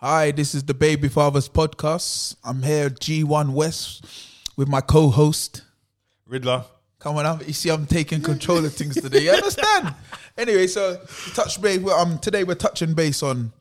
Hi, this is the Baby Fathers podcast. I'm here, G1 West, with my co-host. Riddler. Come on, I'm, you see, I'm taking control of things today. You understand? anyway, so touch base. Well, um, today we're touching base on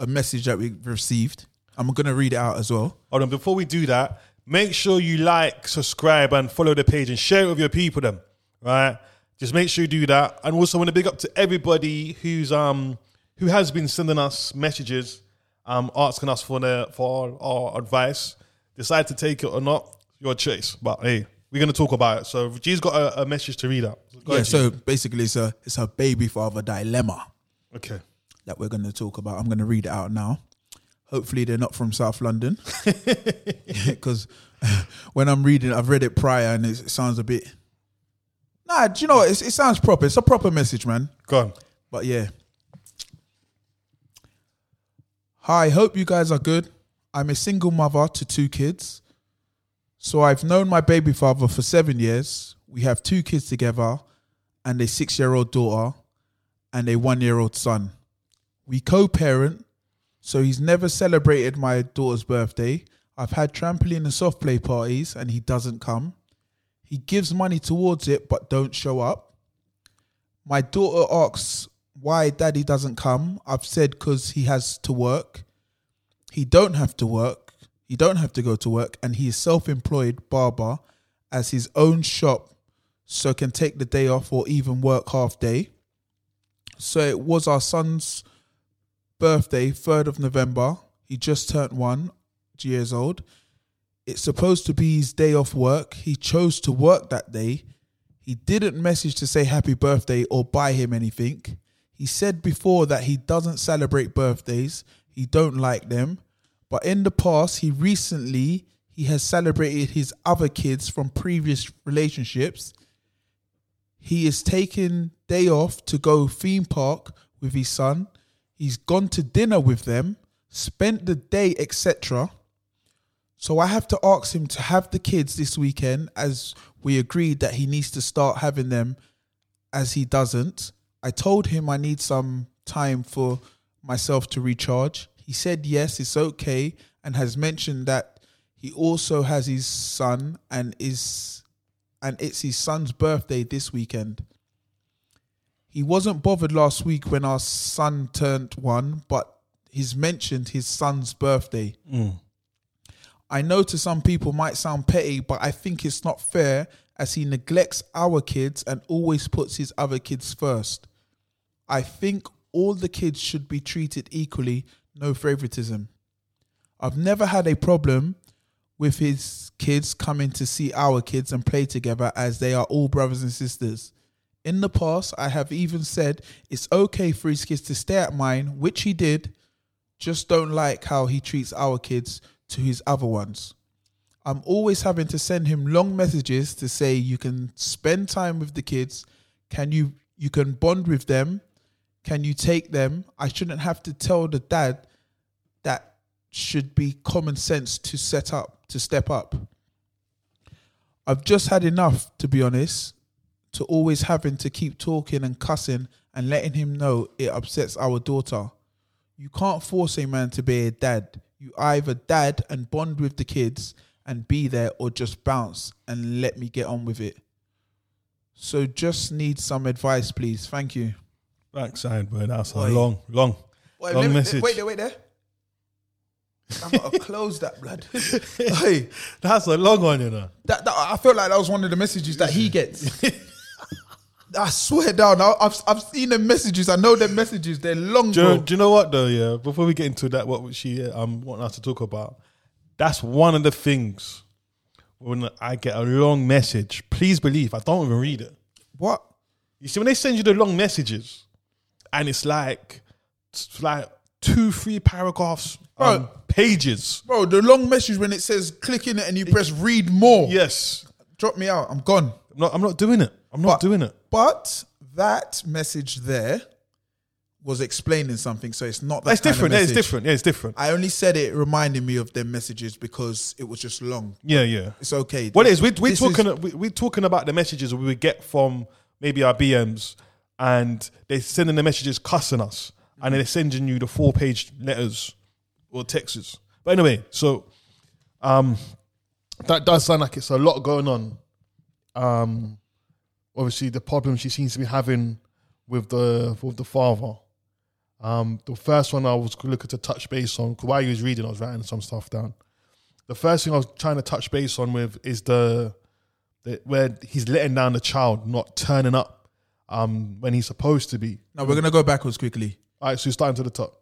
a message that we received. I'm gonna read it out as well. Hold on, before we do that, make sure you like, subscribe, and follow the page and share it with your people. Them, right? Just make sure you do that. And also, want to big up to everybody who's um who has been sending us messages, um, asking us for the for our advice. Decide to take it or not, your choice. But hey, we're gonna talk about it. So G's got a, a message to read out. Go Yeah. ahead, So basically, it's a it's a baby father dilemma okay. that we're gonna talk about. I'm gonna read it out now. Hopefully, they're not from South London, because when I'm reading, I've read it prior and it sounds a bit. Nah, do you know what? It's, it sounds proper. It's a proper message, man. Go on. But yeah. Hi, hope you guys are good. I'm a single mother to two kids. So I've known my baby father for seven years. We have two kids together and a six year old daughter and a one year old son. We co parent, so he's never celebrated my daughter's birthday. I've had trampoline and soft play parties and he doesn't come. He gives money towards it but don't show up. My daughter asks why daddy doesn't come. I've said because he has to work. He don't have to work. He don't have to go to work, and he is self-employed barber, as his own shop, so can take the day off or even work half day. So it was our son's birthday, third of November. He just turned one years old. It's supposed to be his day off work. He chose to work that day. He didn't message to say happy birthday or buy him anything. He said before that he doesn't celebrate birthdays. He don't like them. But in the past, he recently he has celebrated his other kids from previous relationships. He is taking day off to go theme park with his son. He's gone to dinner with them, spent the day, etc. So I have to ask him to have the kids this weekend as we agreed that he needs to start having them as he doesn't. I told him I need some time for myself to recharge. He said yes, it's okay and has mentioned that he also has his son and is and it's his son's birthday this weekend. He wasn't bothered last week when our son turned 1, but he's mentioned his son's birthday. Mm. I know to some people might sound petty, but I think it's not fair as he neglects our kids and always puts his other kids first. I think all the kids should be treated equally, no favoritism. I've never had a problem with his kids coming to see our kids and play together as they are all brothers and sisters. In the past, I have even said it's okay for his kids to stay at mine, which he did, just don't like how he treats our kids to his other ones. I'm always having to send him long messages to say you can spend time with the kids, can you you can bond with them, can you take them? I shouldn't have to tell the dad that should be common sense to set up to step up. I've just had enough to be honest to always having to keep talking and cussing and letting him know it upsets our daughter. You can't force a man to be a dad. You either dad and bond with the kids and be there or just bounce and let me get on with it. So just need some advice, please. Thank you. Backside, bro. That's a Oi. long, long, Wait, long let me- message. Wait there, wait there. I'm to close that blood. hey, That's a long one, you know. that, that I felt like that was one of the messages that he gets. I swear down, I- I've I've seen the messages. I know the messages. They're long, Do you, bro. do you know what though? Yeah, before we get into that, what she um wanting us to talk about, that's one of the things when I get a long message. Please believe I don't even read it. What? You see, when they send you the long messages, and it's like it's like two, three paragraphs, um, pages. Bro, the long message when it says click in it and you press read more. Yes, Drop me out. I'm gone. I'm not. I'm not doing it. I'm not But- doing it. But that message there was explaining something, so it's not that of different. Yeah, it's different. Yeah, it's different. I only said it reminding me of them messages because it was just long. Yeah, yeah. It's okay. What it is we we This is- talking we, we talking about the messages we would get from maybe our BMs, and they're sending the messages cussing us, and they're sending you the four page letters or texts. But anyway, so um, that does sound like it's a lot going on. Um, obviously, the problem she seems to be having with the with the father. Um, the first one I was looking to touch base on, while you was reading, I was writing some stuff down. The first thing I was trying to touch base on with is the, the where he's letting down the child, not turning up um, when he's supposed to be. Now we're gonna go backwards quickly. All right, so you're starting to the top.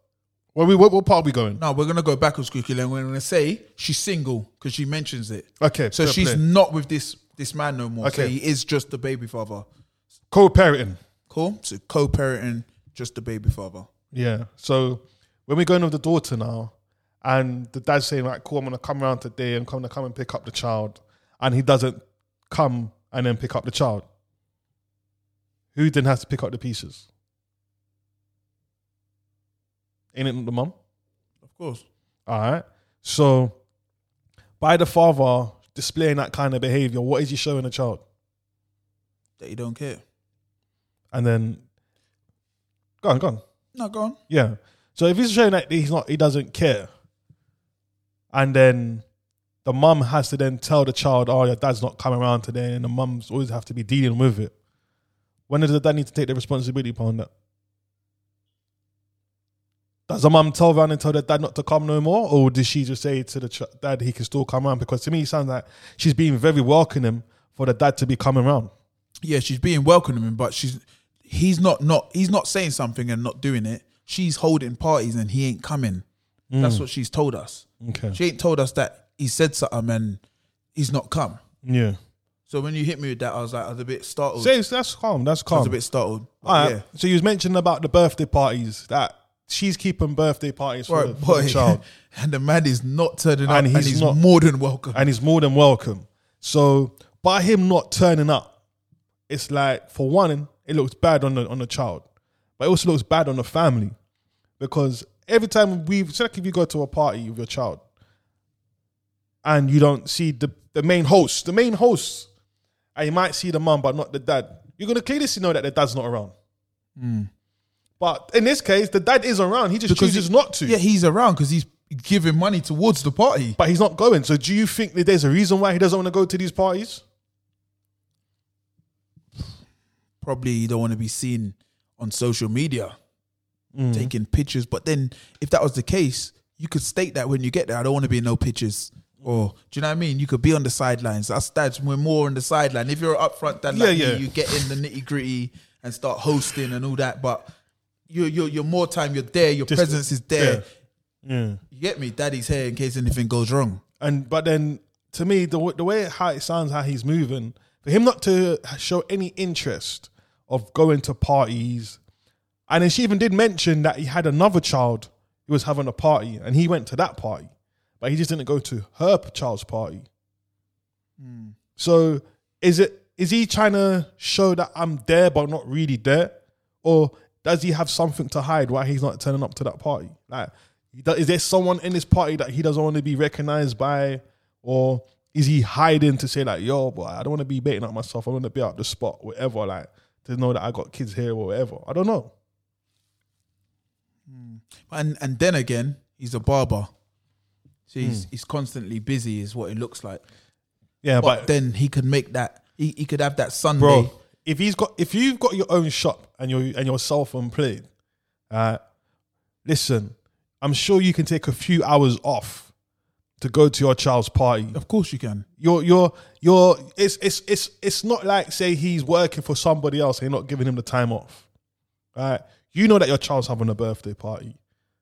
Where we what, what part are we going? No, we're gonna go backwards quickly, and we're gonna say she's single because she mentions it. Okay, So fair she's play. not with this this man no more. Okay. So he is just the baby father. co-parenting. Cool. So co-parenting, just the baby father. Yeah. So when we're going with the daughter now, and the dad's saying like, "Cool, I'm gonna come around today and come to come and pick up the child," and he doesn't come and then pick up the child. Who then has to pick up the pieces? Ain't it the mum? Of course. All right. So by the father displaying that kind of behavior, what is he showing the child? That you don't care. And then go on, go on. No, go on. Yeah. So if he's showing that he's not, he doesn't care, and then the mum has to then tell the child, "Oh, your dad's not coming around today," and the mums always have to be dealing with it. When does the dad need to take the responsibility upon that? Does the mum tell around and tell the dad not to come no more, or does she just say to the ch- dad he can still come around? Because to me, it sounds like she's being very welcoming for the dad to be coming around. Yeah, she's being welcoming, but she's he's not not he's not saying something and not doing it. She's holding parties and he ain't coming. That's mm. what she's told us. Okay. She ain't told us that he said something and he's not come. Yeah. So when you hit me with that, I was like, I was a bit startled. Say that's calm. That's I calm. was a bit startled. But All right. Yeah. So you was mentioning about the birthday parties that she's keeping birthday parties for, Right, the, for the boy. child, and the man is not turning up, And and he's he's, not- more than welcome. and he's more than welcome. So by him not turning up, it's like for one, it looks bad on the on the child, but it also looks bad on the family because every time we, it's like if you go to a party with your child and you don't see the the main host, the main host, and you might see the mum but not the dad, you're gonna clearly see know that the dad's not around. But in this case, the dad is around. He just Because chooses he- not to. yeah, he's around because he's giving money towards the party. But he's not going. So do you think that there's a reason why he doesn't want to go to these parties? Probably you don't want to be seen on social media Mm. taking pictures. But then, if that was the case, you could state that when you get there, I don't want to be in no pictures. Or do you know what I mean? You could be on the sidelines. Us dads, we're more on the sideline. If you're up front, dad, like Yeah, me, yeah. you get in the nitty gritty and start hosting and all that. But you, you, you're more time. You're there. Your Just- presence is there. Yeah. You get me? Daddy's here in case anything goes wrong. And but then to me, the the way how it sounds, how he's moving, for him not to show any interest of going to parties, and then she even did mention that he had another child who was having a party, and he went to that party, but he just didn't go to her child's party. Hmm. So is it is he trying to show that I'm there but not really there, or does he have something to hide why he's not turning up to that party? Like, is there someone in this party that he doesn't want to be recognized by, or is he hiding to say like, "Yo, boy, I don't want to be baiting up myself. I want to be out the spot, whatever." Like to know that I got kids here or whatever. I don't know. Hmm. And and then again, he's a barber. So he's Hmm. he's constantly busy, is what it looks like. Yeah, But, but, then he could make that. He, he could have that Sunday. bro, if he's got if you've got your own shop and you're and you're self-employed, uh, listen, I'm sure you can take a few hours off to go to your child's party. Of course you can. You're you're you're it's it's it's it's not like say he's working for somebody else and you're not giving him the time off. Right? You know that your child's having a birthday party.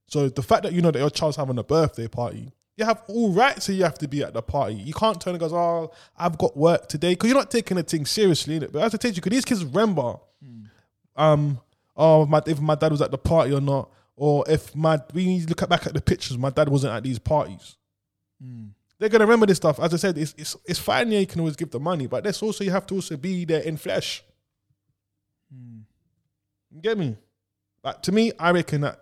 So the fact that you know that your child's having a birthday party, you have all right so you have to be at the party. You can't turn and go, Oh, I've got work today. Because you're not taking the thing seriously, innit? But as I tell you, because these kids remember um, oh, my, if my dad was at the party or not, or if my when you look back at the pictures, my dad wasn't at these parties. They're gonna remember this stuff. As I said, it's it's it's fine. Yeah, you can always give the money, but that's also you have to also be there in flesh. You get me? Like to me, I reckon that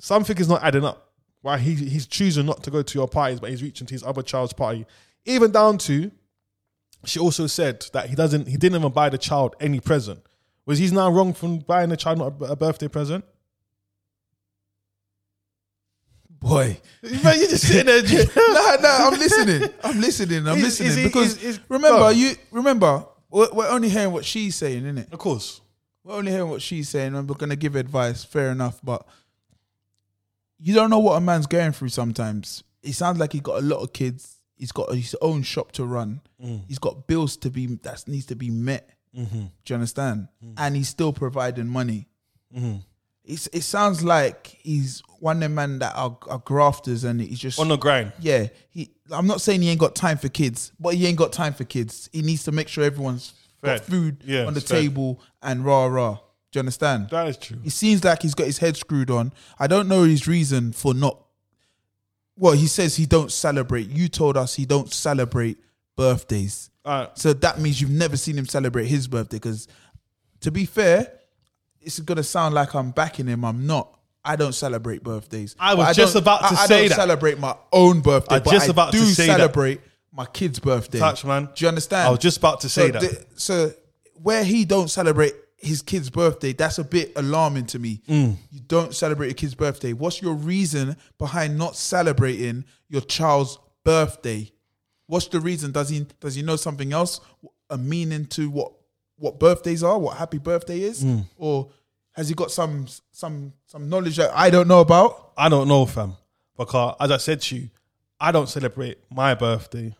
something is not adding up. Why he he's choosing not to go to your parties, but he's reaching to his other child's party. Even down to, she also said that he doesn't, he didn't even buy the child any present. Was he's now wrong from buying the child not a, a birthday present? Boy, Man, you're just sitting there. no, no, I'm listening. I'm listening. I'm Is- listening is because is- is- remember go. you remember we're, we're only hearing what she's saying, isn't it? of course. We're only hearing what she's saying, and we're gonna give advice. Fair enough, but you don't know what a man's going through. Sometimes it sounds like he got a lot of kids. He's got his own shop to run. Mm. He's got bills to be that needs to be met. Mm-hmm. Do you understand? Mm. And he's still providing money. Mm-hmm. It's, it sounds like he's one of them men that are, are grafters, and he's just On the grind. yeah, he. I'm not saying he ain't got time for kids, but he ain't got time for kids. He needs to make sure everyone's got food Yeah, on the fed. table and rah rah. Do you understand? That is true. It seems like he's got his head screwed on. I don't know his reason for not. Well, he says he don't celebrate. You told us he don't celebrate birthdays, right. so that means you've never seen him celebrate his birthday. Because, to be fair, it's gonna sound like I'm backing him. I'm not. I don't celebrate birthdays. I was But just about to I, I say don't that. celebrate my own birthday. I but just I about to do say that. celebrate my kid's birthday. Touch, man. Do you understand? I was just about to say so that. the- so where he don't celebrate his kid's birthday, that's a bit alarming to me. Mm. You don't celebrate your kid's birthday. What's your reason behind not celebrating your child's birthday? What's the reason? Does he does he know something else? A meaning to what what birthdays are? What happy birthday is? Mm. Or has he got some some some knowledge that I don't know about? I don't know, fam. Because as I said to you, I don't celebrate my birthday,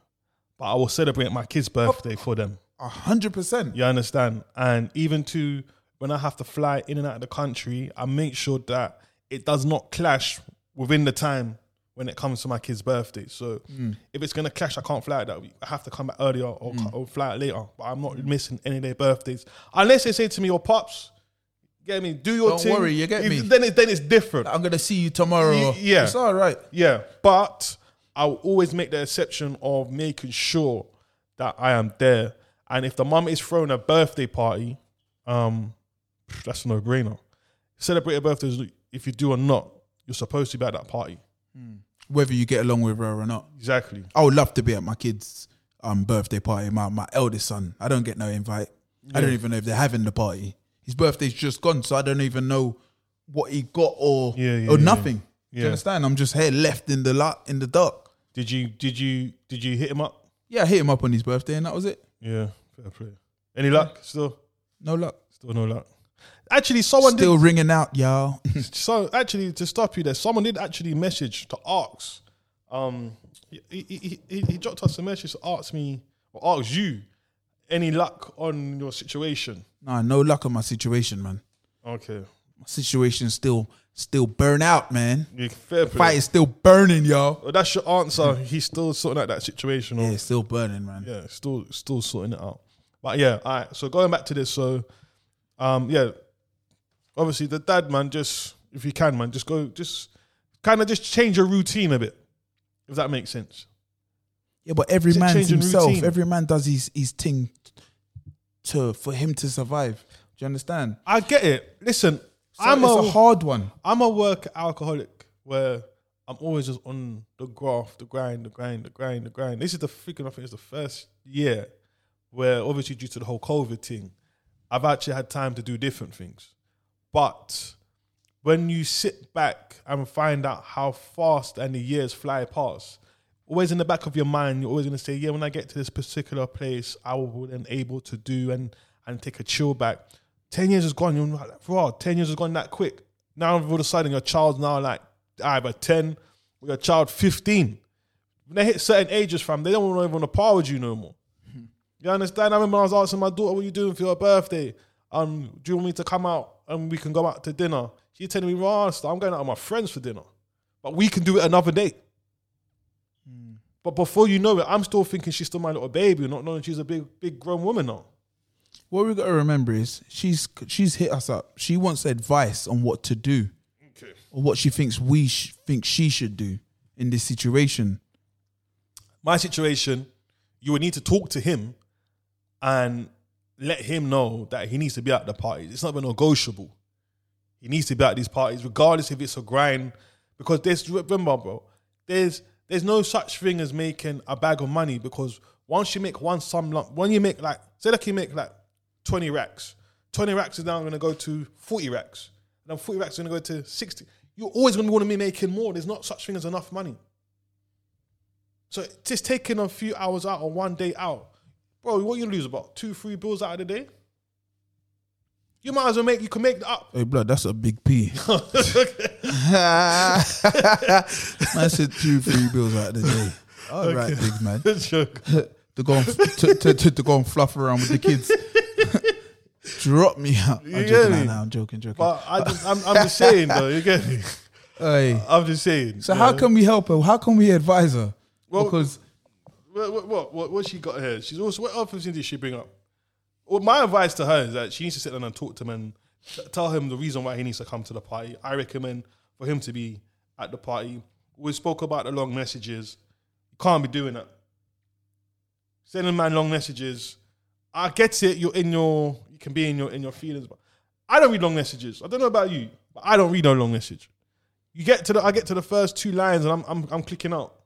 but I will celebrate my kid's birthday for them. A hundred percent. You understand? And even to when I have to fly in and out of the country, I make sure that it does not clash within the time when it comes to my kid's birthday. So mm. if it's gonna clash, I can't fly out that week. I have to come back earlier or, mm. or fly out later. But I'm not missing any of their birthdays unless they say to me, "Your pops." Get me? Do your Don't thing. worry, you get If- me. Then it's then it's different. I'm gonna see you tomorrow. Y- yeah. It's all right. Yeah, but I'll always make the exception of making sure that I am there. And if the mum is throwing a birthday party, um, that's a no brainer. Celebrate your birthdays if you do or not. You're supposed to be at that party. Whether you get along with her or not. Exactly. I would love to be at my kid's um, birthday party. My my eldest son. I don't get no invite. I don't even know if they're having the party. His birthday's just gone, so I don't even know what he got or Yeah, yeah, or yeah. nothing. Do Yeah. you understand? I'm just here left in the lot in the dark. Did you did you did you hit him up? Yeah, I hit him up on his birthday, and that was it. Yeah, fair play. Any luck? Still, No luck. still no luck. Actually, someone Still ringing out, y'all. So actually, to stop you there, someone did actually message to ask. Um, he, he, he, he he dropped us a message to ask me or ask you any luck on your situation. nah, no luck on my situation, man. Okay, My situation's still still burn out, man. yeah, fair play. Fight is still burning, y'all. Well, that's your answer. He's still sorting out that situation. Or, Yeah, it's still burning, man. yeah, still still sorting it out. But yeah, all right. So going back to this, so um, yeah, obviously the dad man, just if you can, man, just go, just kind of just change your routine a bit, if that makes sense. Yeah, but every it man's himself. routine? Every man does his his thing to for him to survive. Do you understand? I get it. Listen, So I'm a, a hard one. I'm a work alcoholic where I'm always just on the graph, the grind, the grind, the grind, the grind. This is the freaking, I think it's the first year where obviously due to the whole COVID thing, I've actually had time to do different things. But when you sit back and find out how fast and the years fly past, always in the back of your mind, you're always going to say, yeah, when I get to this particular place, I will then able to do and and take a chill back. 10 years has gone, you're like, raw, 10 years has gone that quick. Now all of a sudden your child's now like either 10 or your child 15. When they hit certain ages, fam, they don't even want to par with you no more. You understand? I remember I was asking my daughter, what are you doing for your birthday? Um, do you want me to come out and we can go out to dinner? She's telling me, Ross, I'm going out with my friends for dinner. But we can do it another day. But before you know it, I'm still thinking she's still my little baby, not knowing she's a big, big grown woman now. What we got to remember is she's she's hit us up. She wants advice on what to do Okay. or what she thinks we sh- think she should do in this situation. my situation, you would need to talk to him and let him know that he needs to be at the parties. It's not even negotiable. He needs to be at these parties, regardless if it's a grind. Because there's remember, bro, there's there's no such thing as making a bag of money because once you make one sum lump, when you make like say like you make like 20 racks, 20 racks is now gonna go to 40 racks. And then 40 racks is gonna go to 60. you're always going to want to be making more. There's not such thing as enough money. So just taking a few hours out or one day out, bro, what you lose about two, three bills out of the day? You might as well make. You can make up. Hey, blood, that's a big P. I said two, three bills out of the day. All right, big man. Joke. To go and, to, to, to, to go and fluff around with the kids. Drop me out. I'm You joking. Nah, nah, I'm joking, joking. But I just, I'm, I'm just saying though. You get me? hey, I'm just saying. so how know? can we help her? How can we advise her? Well- because What, what, what, what, she got here? She's also what other things did she bring up? Well, my advice to her is that she needs to sit down and talk to him and tell him the reason why he needs to come to the party. I recommend for him to be at the party. We spoke about the long messages. You can't be doing that. Sending man long messages. I get it. You're in your. You can be in your in your feelings, but I don't read long messages. I don't know about you, but I don't read no long message. You get to the. I get to the first two lines and I'm I'm, I'm clicking out.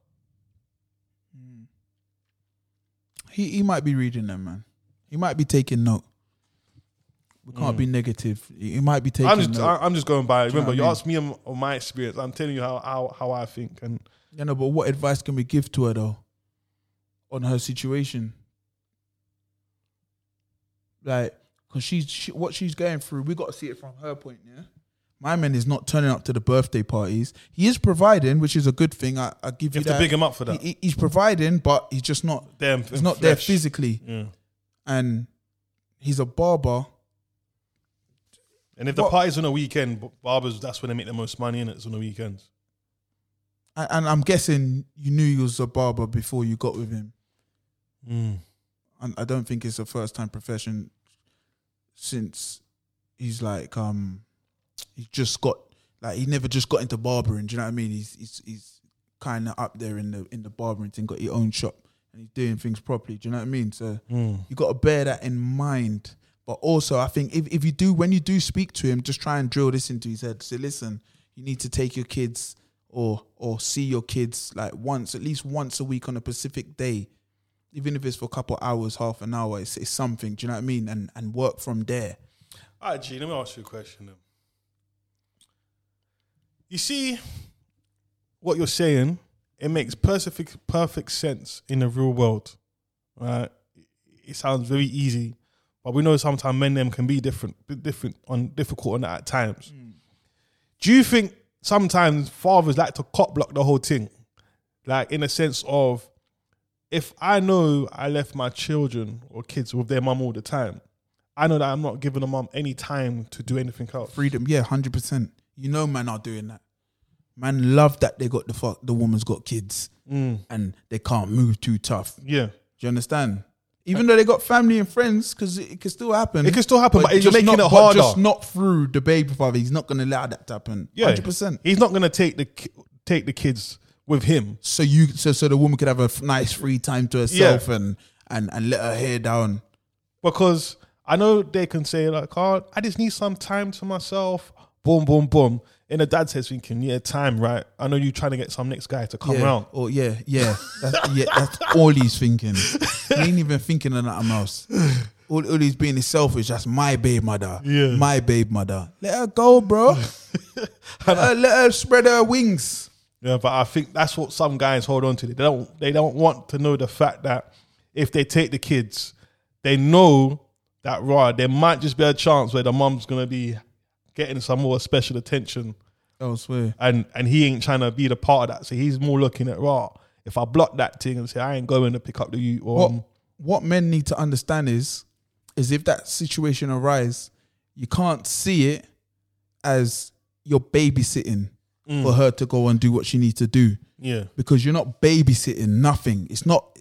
He, he might be reading them, man. He might be taking note. We can't be negative. He might be taking Mm. I'm just note. I'm just going by. you know Remember, you I mean? asked me on, on my experience. I'm telling you how, how how I think, and You know, but what advice can we give to her though on her situation? Like, because she's she, what she's going through, we got to see it from her point. Yeah, my man is not turning up to the birthday parties. He is providing, which is a good thing. I, I give you you, have to big him up for that. He- he- he's providing, but he's just not. Damn, He's not there physically, Yeah. and he's a barber. And if the What- party's on a weekend, barbers that's when they make the most money, and it's on the weekends. And, and I'm guessing you knew he was a barber before you got with him. Mm. and I don't think it's a first time profession since he's like um he's just got like he never just got into barbering. Do you know what I mean? He's he's he's kind of up there in the in the barbering thing. Got his own shop and he's doing things properly. Do you know what I mean? So Mm. you got to bear that in mind. But also, I think if, if you do when you do speak to him, just try and drill this into his head. Say, listen, you need to take your kids or or see your kids like once, at least once a week on a specific day even if it's for a couple hours, half an hour, it's, it's something. Do you know what I mean? And and work from there. All right, G, let me ask you a question. Then. You see what you're saying? It makes perfect perfect sense in the real world, right? It sounds very easy, but we know sometimes men them can be different, different on difficult on that at times. Hmm. Do you think sometimes fathers like to cop block the whole thing, like in a sense of if I know I left my children or kids with their mum all the time, I know that I'm not giving the mum any time to do anything else. Freedom, yeah, hundred percent. You know, man are doing that. Man love that they got the fuck. The woman's got kids mm. and they can't move too tough. Yeah, do you understand? Even though they got family and friends, because it, it can still happen. It can still happen, but you're making not, it but harder. Just not through the baby father. He's not going to allow that to happen. Yeah. Hundred percent. He's not gonna take the take the kids with him. So you, so so the woman could have a nice free time to herself and and and let her hair down. Because I know they can say like, "Oh, I just need some time to myself." Boom, boom, boom. And the dad says, "Thinking, yeah, time, right? I know you're trying to get some next guy to come yeah. around." Or oh, yeah, yeah. That's, yeah, that's all he's thinking. He ain't even thinking of nothing else. All, all he's being is selfish. That's my babe mother. Yeah. My babe mother. Let her go, bro. let, her, let her spread her wings. Yeah, but I think that's what some guys hold on to. They don't they don't want to know the fact that if they take the kids, they know that right. there might just be a chance where the mom's gonna be getting some more special attention Elsewhere. and and he ain't trying to be the part of that. So he's more looking at raw. If I block that thing and say I ain't going to pick up the you or What um, what men need to understand is is if that situation arise, you can't see it as you're babysitting for her to go and do what she needs to do. yeah. because you're not babysitting nothing. It's not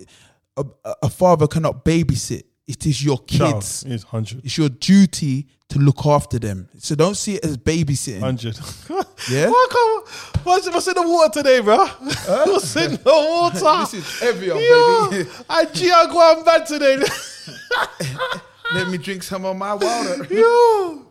a, a father cannot babysit. It is your kids. is hundred. It's your duty to look after them. So don't see it as babysitting. Hundred. Yeah? What come, what's, what's in the water today, bro? what's in the water? This is heavier, Yo, baby. I G, I go on bad today. Let me drink some of my water. Yo,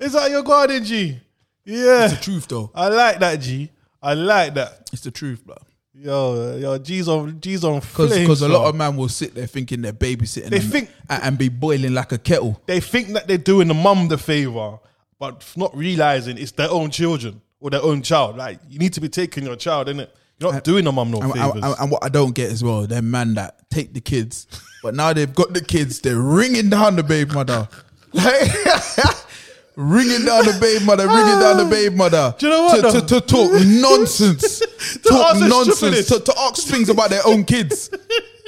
is that your garden, G? Yeah, It's the truth, though. I like that, G. I like that. It's the truth, bro. Yo, yo, G's on, G's on Because flames, a lot of man will sit there thinking they're babysitting They and, think- and, and be boiling like a kettle. they think that they're doing the mum the favor, but not realizing it's their own children. or their own child. Like you need to be taking your child, innit? You're not doing the mum no And, favors. and- and what I don't get as well, they're man that take the kids, but now they've got the kids, they're ringing down the babe mother. Like, ringing down the babe mother, ringing down the babe mother. Do you know what, To, to, to talk nonsense. talk nonsense. To, to ask things about their own kids.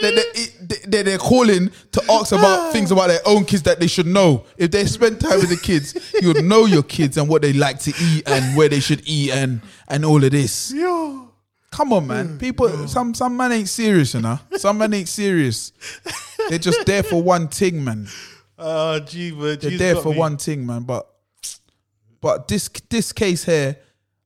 they, they, they, they're calling to ask about things about their own kids that they should know. If they spend time with the kids, you'll know your kids and what they like to eat and where they should eat and, and all of this. Yo. Come on, man. People, some some man ain't serious, you know. Some man ain't serious. They're just there for one thing, man. Uh, gee, man, They're there for me. one thing, man. But but this this case here,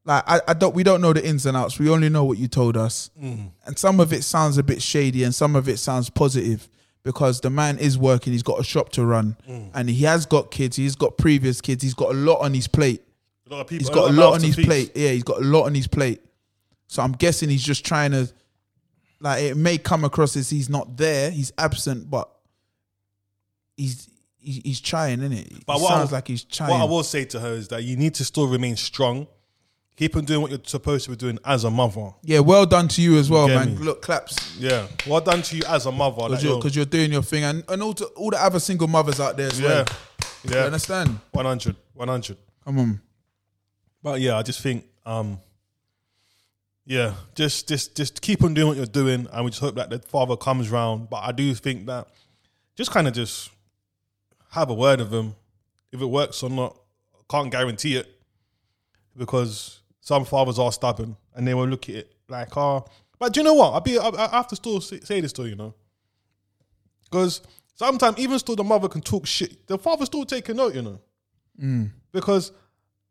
like I, I don't we don't know the ins and outs. We only know what you told us, Mm. and some of it sounds a bit shady, and some of it sounds positive because the man is working. He's got a shop to run, Mm. and he has got kids. He's got previous kids. He's got a lot on his plate. A lot of people. He's got a lot on his to plate. Yeah, he's got a lot on his plate. So I'm guessing he's just trying to, like, it may come across as he's not there, he's absent, but he's he's, he's trying, isn't it? But it what I- sounds like he's trying. What I will say to her is that you need to still remain strong. Keep on doing what you're supposed to be doing as a mother. yeah, well done to you as well, Get man. me. Look, claps Yeah. Well done to you as a mother. Like, because you're, yo, you're doing your thing, and and all, to, all the other single mothers out there as yeah. well. You Yeah. understand? 100. 100. Come on. But yeah, I just think, um, yeah, just just just keep on doing what you're doing, and we just hope that the father comes round. But I do think that just kind of just have a word with him. If it works or not, can't guarantee it because some fathers are stubborn and they will look at it like, oh, but do you know what? I'll be I, I have to still say, say this to you, you know, because sometimes even still the mother can talk shit. The father still take a note, you know, because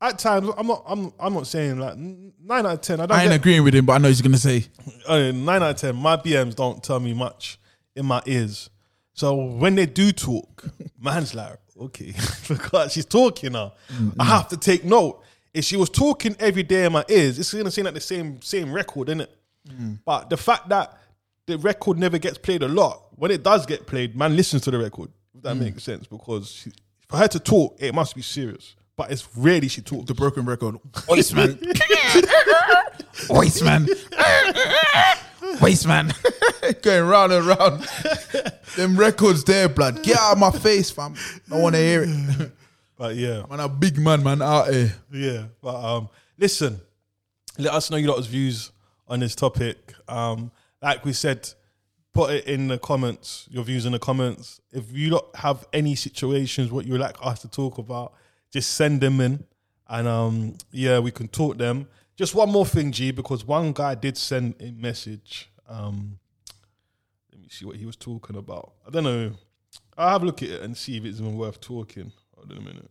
at times I'm not I'm I'm not saying like nine out of ten. I don't I ain't get, agreeing with him, but I know he's gonna say. uh, nine out of ten. My BMs don't tell me much in my ears. So when they do talk, man's like, okay, because she's talking now, I mm-hmm. have to take note. If she was talking every day in my ears, it's gonna seem like the same same record, isn't it? Mm. But the fact that the record never gets played a lot, when it does get played, man listens to the record. If that mm. makes sense, because she, for her to talk, it must be serious. But it's rarely she talks. The broken record. Waste man. Waste man. Waste man. Going round and round. Them records there, blood. Get out of my face, fam. I want to hear it. But yeah, Man, a big man, man, out here. Yeah, but um, listen, let us know your lot's views on this topic. Um, like we said, put it in the comments, your views in the comments. If you lot have any situations what you would like us to talk about, just send them in, and um, yeah, we can talk them. Just one more thing, G, because one guy did send a message. Um, see what he was talking about. I don't know. I'll have a look at it and see if it's even worth talking. Hold on a minute.